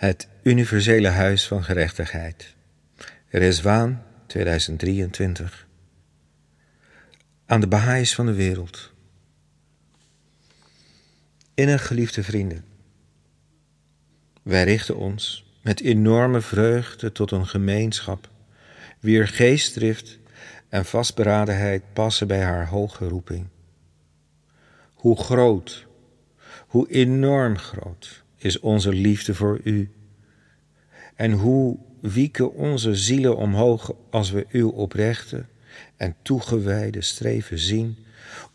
Het universele huis van gerechtigheid. Rezwaan 2023. Aan de Baha'is van de wereld. Innig geliefde vrienden. Wij richten ons met enorme vreugde tot een gemeenschap, wier geestdrift en vastberadenheid passen bij haar hoge roeping. Hoe groot, hoe enorm groot is onze liefde voor u. En hoe wieken onze zielen omhoog als we uw oprechte en toegewijde streven zien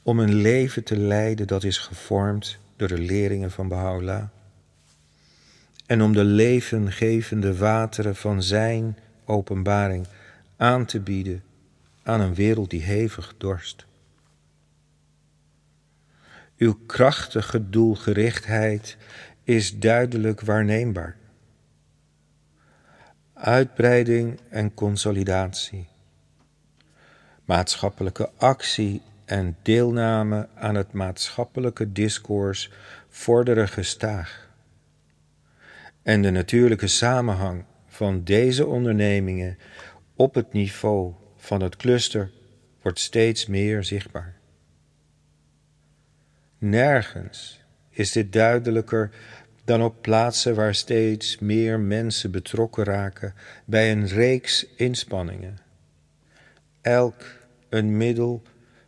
om een leven te leiden dat is gevormd door de leringen van Baha'u'llah. En om de levengevende wateren van zijn openbaring aan te bieden aan een wereld die hevig dorst. Uw krachtige doelgerichtheid is duidelijk waarneembaar. Uitbreiding en consolidatie. Maatschappelijke actie en deelname aan het maatschappelijke discours vorderen gestaag. En de natuurlijke samenhang van deze ondernemingen op het niveau van het cluster wordt steeds meer zichtbaar. Nergens is dit duidelijker dan op plaatsen waar steeds meer mensen betrokken raken bij een reeks inspanningen. Elk een middel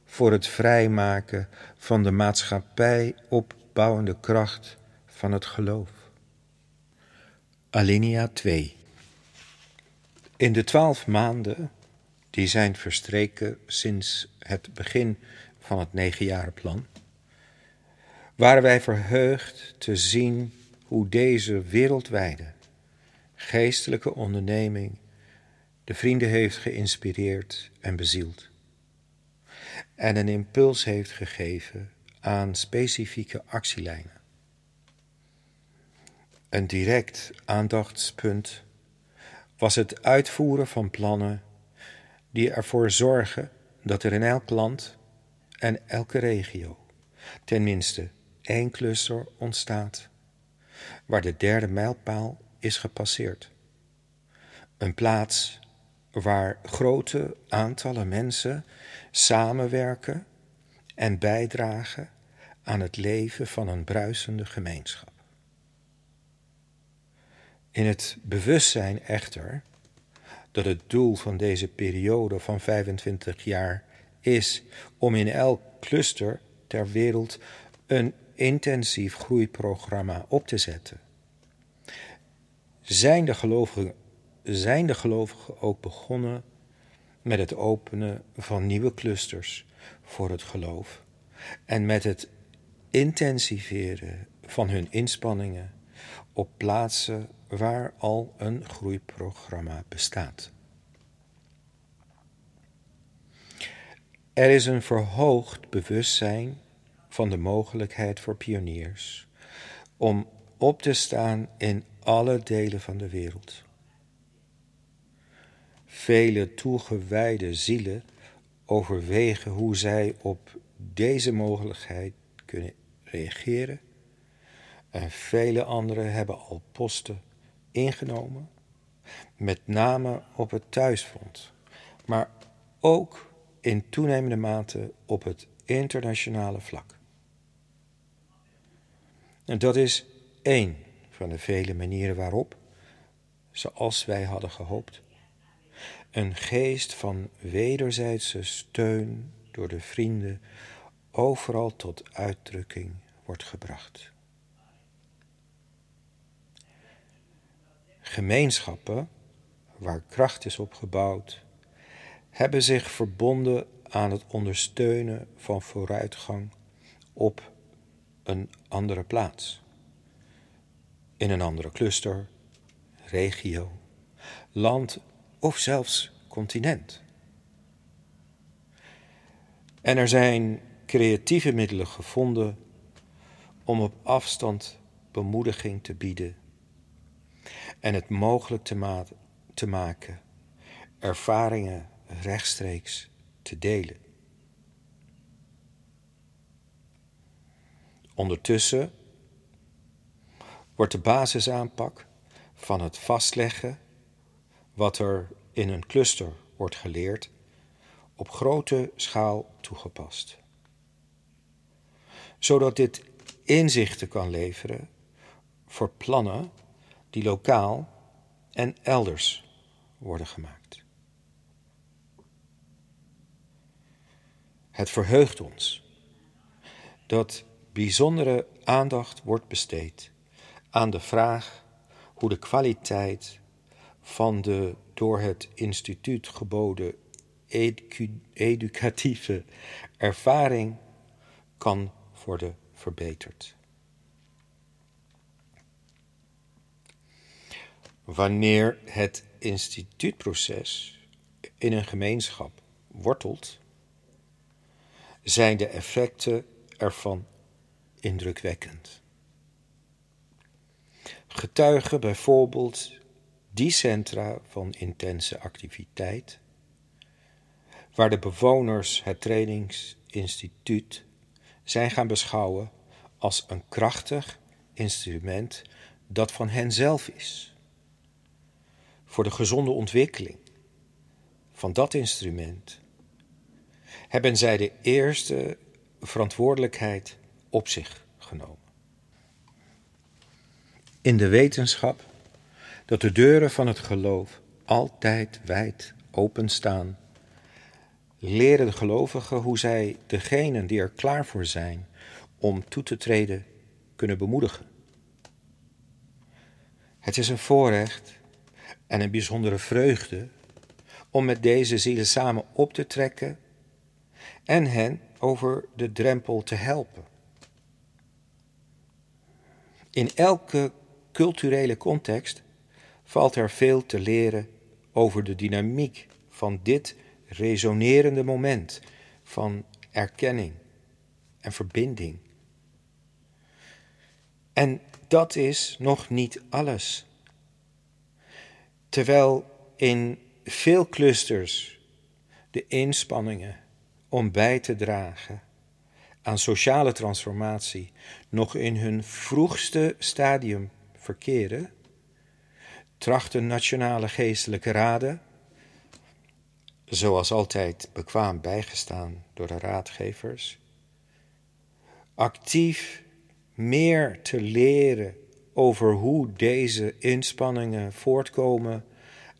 voor het vrijmaken van de maatschappij opbouwende kracht van het geloof. Alinea 2 In de twaalf maanden die zijn verstreken sinds het begin van het negenjarenplan, waren wij verheugd te zien hoe deze wereldwijde geestelijke onderneming de vrienden heeft geïnspireerd en bezield en een impuls heeft gegeven aan specifieke actielijnen. Een direct aandachtspunt was het uitvoeren van plannen die ervoor zorgen dat er in elk land en elke regio tenminste één cluster ontstaat, waar de derde mijlpaal is gepasseerd. Een plaats waar grote aantallen mensen samenwerken en bijdragen aan het leven van een bruisende gemeenschap. In het bewustzijn echter dat het doel van deze periode van 25 jaar is om in elk cluster ter wereld een intensief groeiprogramma op te zetten. Zijn de gelovigen, zijn de gelovigen ook begonnen met het openen van nieuwe clusters voor het geloof en met het intensiveren van hun inspanningen op plaatsen waar al een groeiprogramma bestaat. Er is een verhoogd bewustzijn van de mogelijkheid voor pioniers om op te staan in alle delen van de wereld. Vele toegewijde zielen overwegen hoe zij op deze mogelijkheid kunnen reageren en vele anderen hebben al posten ingenomen, met name op het thuisfront, maar ook in toenemende mate op het internationale vlak. En dat is één van de vele manieren waarop, zoals wij hadden gehoopt, een geest van wederzijdse steun door de vrienden overal tot uitdrukking wordt gebracht. Gemeenschappen waar kracht is opgebouwd, hebben zich verbonden aan het ondersteunen van vooruitgang op een andere plaats, in een andere cluster, regio, land of zelfs continent. En er zijn creatieve middelen gevonden om op afstand bemoediging te bieden en het mogelijk te, ma te maken ervaringen rechtstreeks te delen. Ondertussen wordt de basisaanpak van het vastleggen wat er in een cluster wordt geleerd, op grote schaal toegepast. Zodat dit inzichten kan leveren voor plannen die lokaal en elders worden gemaakt. Het verheugt ons dat bijzondere aandacht wordt besteed aan de vraag hoe de kwaliteit van de door het instituut geboden educatieve ervaring kan worden verbeterd. Wanneer het instituutproces in een gemeenschap wortelt, zijn de effecten ervan indrukwekkend. Getuigen bijvoorbeeld die centra van intense activiteit, waar de bewoners het trainingsinstituut zijn gaan beschouwen als een krachtig instrument dat van henzelf is. Voor de gezonde ontwikkeling van dat instrument hebben zij de eerste verantwoordelijkheid op zich genomen. In de wetenschap dat de deuren van het geloof altijd wijd openstaan, leren de gelovigen hoe zij degenen die er klaar voor zijn om toe te treden kunnen bemoedigen. Het is een voorrecht en een bijzondere vreugde om met deze zielen samen op te trekken en hen over de drempel te helpen. In elke culturele context valt er veel te leren over de dynamiek van dit resonerende moment van erkenning en verbinding. En dat is nog niet alles. Terwijl in veel clusters de inspanningen om bij te dragen aan sociale transformatie nog in hun vroegste stadium verkeren, trachten nationale geestelijke raden, zoals altijd bekwaam bijgestaan door de raadgevers, actief meer te leren over hoe deze inspanningen voortkomen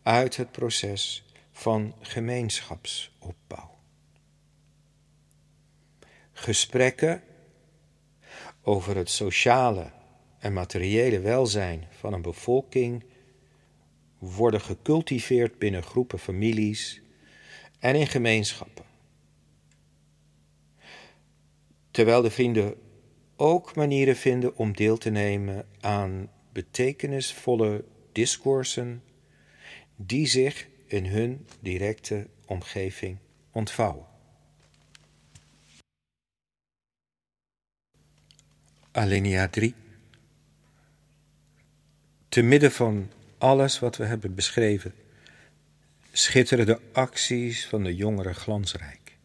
uit het proces van gemeenschapsopbouw. Gesprekken over het sociale en materiële welzijn van een bevolking worden gecultiveerd binnen groepen families en in gemeenschappen. Terwijl de vrienden ook manieren vinden om deel te nemen aan betekenisvolle discoursen die zich in hun directe omgeving ontvouwen. Alinea 3 Te midden van alles wat we hebben beschreven, schitteren de acties van de jongeren glansrijk.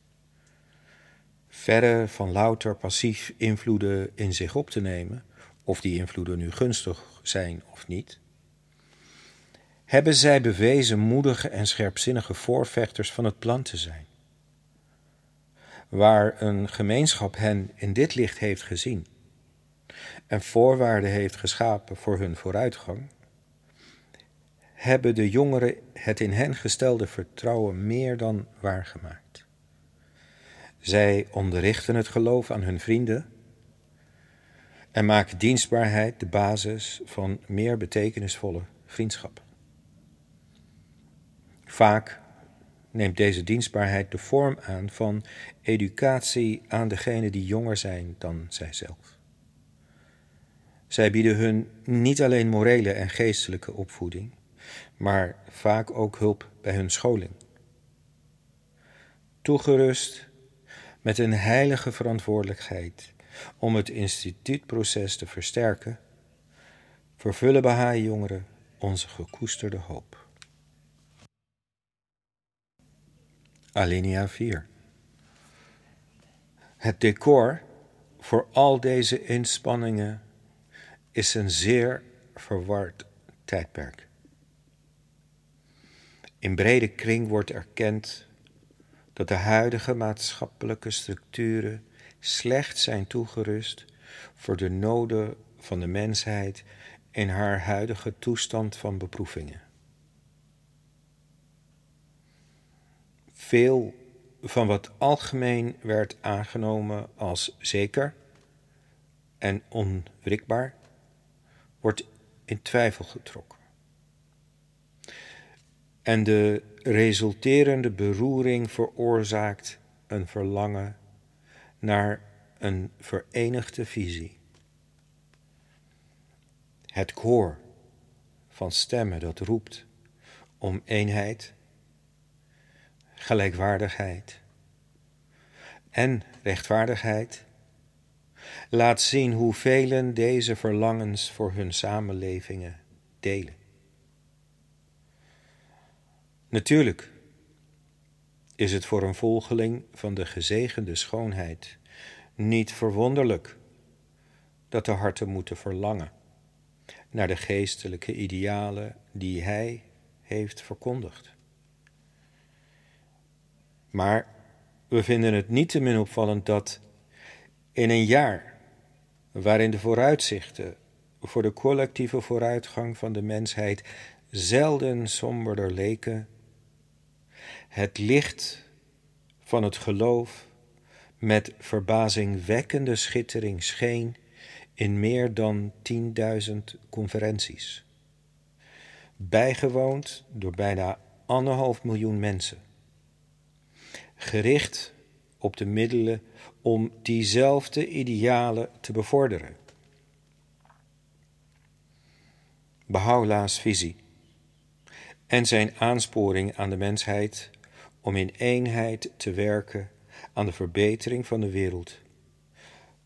Verre van louter passief invloeden in zich op te nemen, of die invloeden nu gunstig zijn of niet, hebben zij bewezen moedige en scherpzinnige voorvechters van het plan te zijn. Waar een gemeenschap hen in dit licht heeft gezien en voorwaarden heeft geschapen voor hun vooruitgang, hebben de jongeren het in hen gestelde vertrouwen meer dan waargemaakt. Zij onderrichten het geloof aan hun vrienden en maken dienstbaarheid de basis van meer betekenisvolle vriendschap. Vaak neemt deze dienstbaarheid de vorm aan van educatie aan degenen die jonger zijn dan zijzelf. Zij bieden hun niet alleen morele en geestelijke opvoeding, maar vaak ook hulp bij hun scholing. Toegerust met een heilige verantwoordelijkheid om het instituutproces te versterken, vervullen Baha'i-jongeren onze gekoesterde hoop. Alinea 4 Het decor voor al deze inspanningen is een zeer verward tijdperk. In brede kring wordt erkend dat de huidige maatschappelijke structuren slecht zijn toegerust voor de noden van de mensheid in haar huidige toestand van beproevingen. Veel van wat algemeen werd aangenomen als zeker en onwrikbaar, wordt in twijfel getrokken. En de resulterende beroering veroorzaakt een verlangen naar een verenigde visie. Het koor van stemmen dat roept om eenheid, gelijkwaardigheid en rechtvaardigheid laat zien hoe velen deze verlangens voor hun samenlevingen delen. Natuurlijk is het voor een volgeling van de gezegende schoonheid niet verwonderlijk dat de harten moeten verlangen naar de geestelijke idealen die hij heeft verkondigd. Maar we vinden het niet te min opvallend dat in een jaar waarin de vooruitzichten voor de collectieve vooruitgang van de mensheid zelden somberder leken, het licht van het geloof met verbazingwekkende schittering scheen in meer dan 10.000 conferenties, bijgewoond door bijna anderhalf miljoen mensen, gericht op de middelen om diezelfde idealen te bevorderen. Baha'u'llah's visie en zijn aansporing aan de mensheid om in eenheid te werken aan de verbetering van de wereld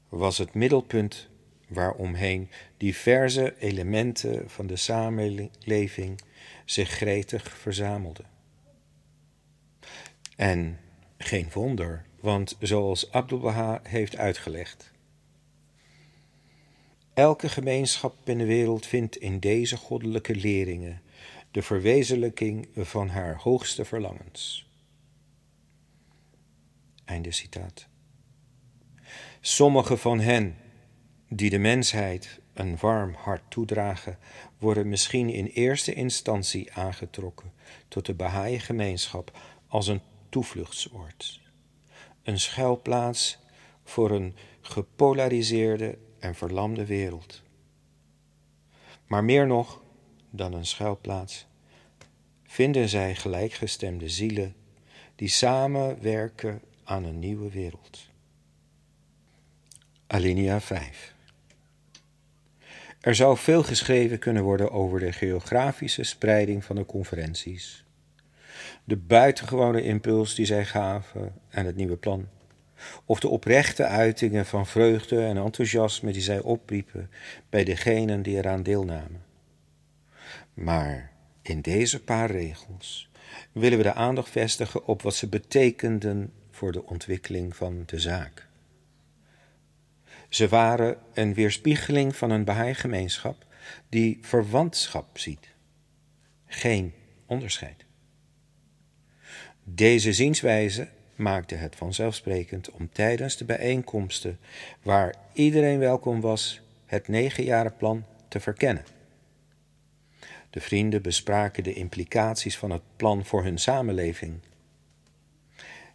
was het middelpunt waaromheen diverse elementen van de samenleving zich gretig verzamelden. En geen wonder, want zoals Abdul Baha heeft uitgelegd, elke gemeenschap in de wereld vindt in deze goddelijke leringen de verwezenlijking van haar hoogste verlangens. Einde citaat. Sommige van hen die de mensheid een warm hart toedragen, worden misschien in eerste instantie aangetrokken tot de Bahá'í gemeenschap als een toevluchtsoord, een schuilplaats voor een gepolariseerde en verlamde wereld. Maar meer nog dan een schuilplaats, vinden zij gelijkgestemde zielen die samen werken aan een nieuwe wereld. Alinea 5 Er zou veel geschreven kunnen worden over de geografische spreiding van de conferenties, de buitengewone impuls die zij gaven en het nieuwe plan, of de oprechte uitingen van vreugde en enthousiasme die zij opriepen bij degenen die eraan deelnamen. Maar in deze paar regels willen we de aandacht vestigen op wat ze betekenden voor de ontwikkeling van de zaak. Ze waren een weerspiegeling van een Bahá'í-gemeenschap die verwantschap ziet, geen onderscheid. Deze zienswijze maakte het vanzelfsprekend om tijdens de bijeenkomsten, waar iedereen welkom was, het negenjarenplan te verkennen. De vrienden bespraken de implicaties van het plan voor hun samenleving.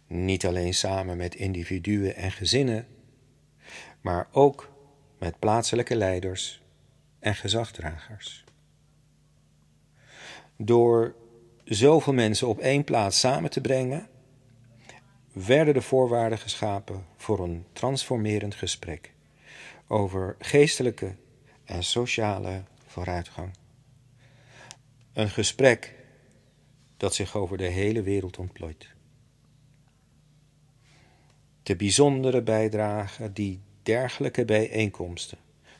Niet alleen samen met individuen en gezinnen, maar ook met plaatselijke leiders en gezagdragers. Door zoveel mensen op één plaats samen te brengen, werden de voorwaarden geschapen voor een transformerend gesprek over geestelijke en sociale vooruitgang. Een gesprek dat zich over de hele wereld ontplooit. De bijzondere bijdrage die dergelijke bijeenkomsten,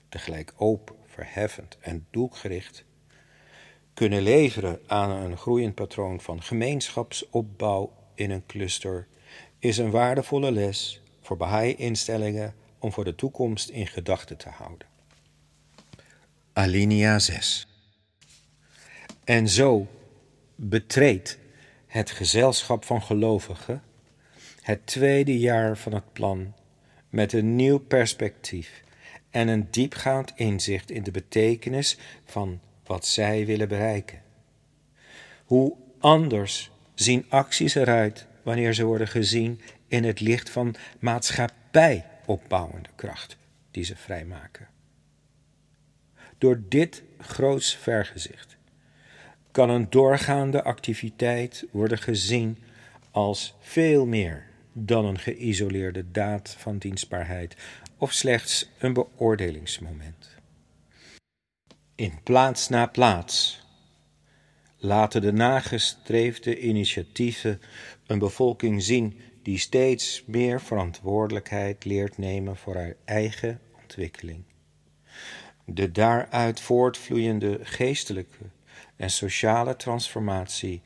tegelijk open, verheffend en doelgericht, kunnen leveren aan een groeiend patroon van gemeenschapsopbouw in een cluster, is een waardevolle les voor Bahá'í-instellingen om voor de toekomst in gedachten te houden. Alinea 6 En zo betreedt het gezelschap van gelovigen het tweede jaar van het plan met een nieuw perspectief en een diepgaand inzicht in de betekenis van wat zij willen bereiken. Hoe anders zien acties eruit wanneer ze worden gezien in het licht van maatschappij opbouwende kracht die ze vrijmaken. Door dit groots vergezicht kan een doorgaande activiteit worden gezien als veel meer dan een geïsoleerde daad van dienstbaarheid of slechts een beoordelingsmoment. In plaats na plaats laten de nagestreefde initiatieven een bevolking zien die steeds meer verantwoordelijkheid leert nemen voor haar eigen ontwikkeling. De daaruit voortvloeiende geestelijke en sociale transformatie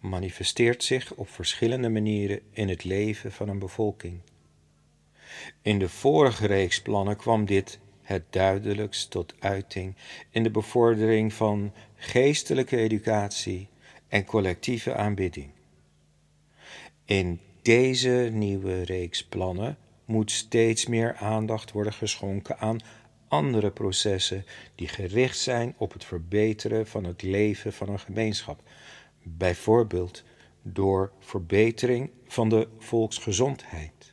manifesteert zich op verschillende manieren in het leven van een bevolking. In de vorige reeks plannen kwam dit het duidelijkst tot uiting in de bevordering van geestelijke educatie en collectieve aanbidding. In deze nieuwe reeks plannen moet steeds meer aandacht worden geschonken aan andere processen die gericht zijn op het verbeteren van het leven van een gemeenschap, bijvoorbeeld door verbetering van de volksgezondheid,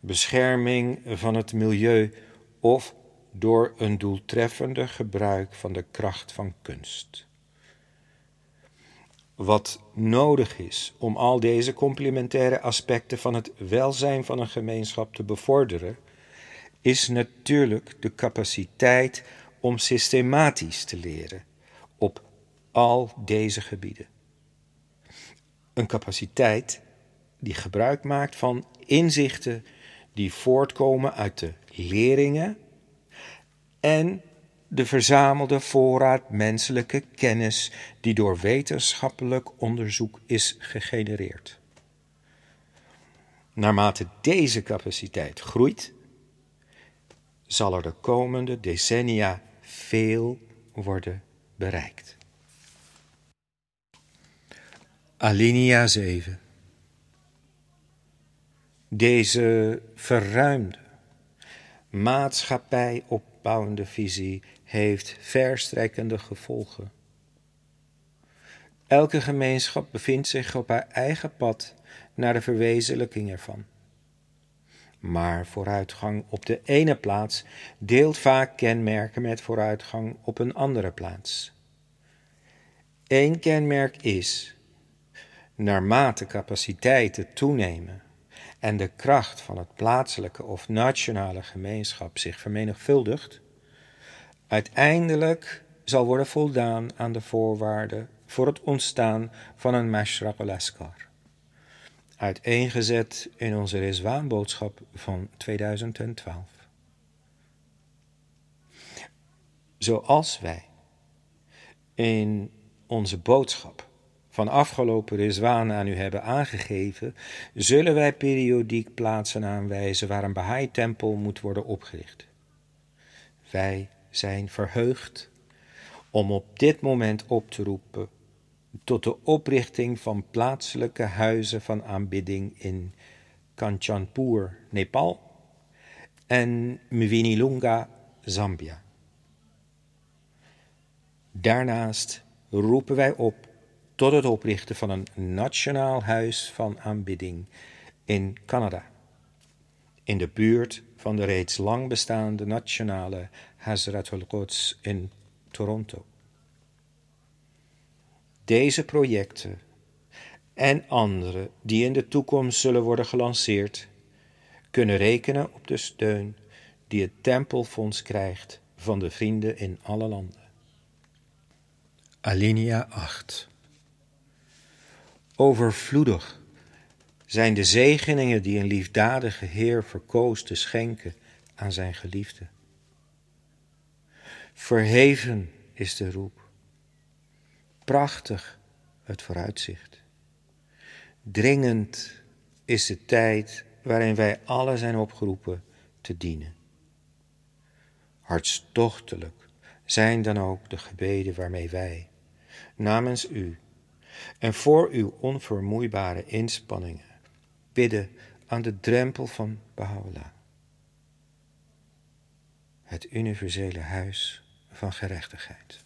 bescherming van het milieu of door een doeltreffender gebruik van de kracht van kunst. Wat nodig is om al deze complementaire aspecten van het welzijn van een gemeenschap te bevorderen, is natuurlijk de capaciteit om systematisch te leren op al deze gebieden. Een capaciteit die gebruik maakt van inzichten die voortkomen uit de leringen en de verzamelde voorraad menselijke kennis die door wetenschappelijk onderzoek is gegenereerd. Naarmate deze capaciteit groeit, zal er de komende decennia veel worden bereikt. Alinea 7 Deze verruimde, maatschappij opbouwende visie heeft verstrekkende gevolgen. Elke gemeenschap bevindt zich op haar eigen pad naar de verwezenlijking ervan. Maar vooruitgang op de ene plaats deelt vaak kenmerken met vooruitgang op een andere plaats. Eén kenmerk is, naarmate capaciteiten toenemen en de kracht van het plaatselijke of nationale gemeenschap zich vermenigvuldigt, uiteindelijk zal worden voldaan aan de voorwaarden voor het ontstaan van een Mashraq al-Askar uiteengezet in onze Rizwaanboodschap van 2012. Zoals wij in onze boodschap van afgelopen Rizwaan aan u hebben aangegeven, zullen wij periodiek plaatsen aanwijzen waar een Baha'i-tempel moet worden opgericht. Wij zijn verheugd om op dit moment op te roepen tot de oprichting van plaatselijke huizen van aanbidding in Kanchanpur, Nepal en Mwinilunga, Zambia. Daarnaast roepen wij op tot het oprichten van een nationaal huis van aanbidding in Canada, in de buurt van de reeds lang bestaande nationale Hazratul Quds in Toronto. Deze projecten en andere die in de toekomst zullen worden gelanceerd, kunnen rekenen op de steun die het Tempelfonds krijgt van de vrienden in alle landen. Alinea 8 Overvloedig zijn de zegeningen die een liefdadige Heer verkoos te schenken aan zijn geliefde. Verheven is de roep prachtig het vooruitzicht. Dringend is de tijd waarin wij alle zijn opgeroepen te dienen. Hartstochtelijk zijn dan ook de gebeden waarmee wij, namens u en voor uw onvermoeibare inspanningen bidden aan de drempel van Baha'u'llah. Het universele huis van gerechtigheid.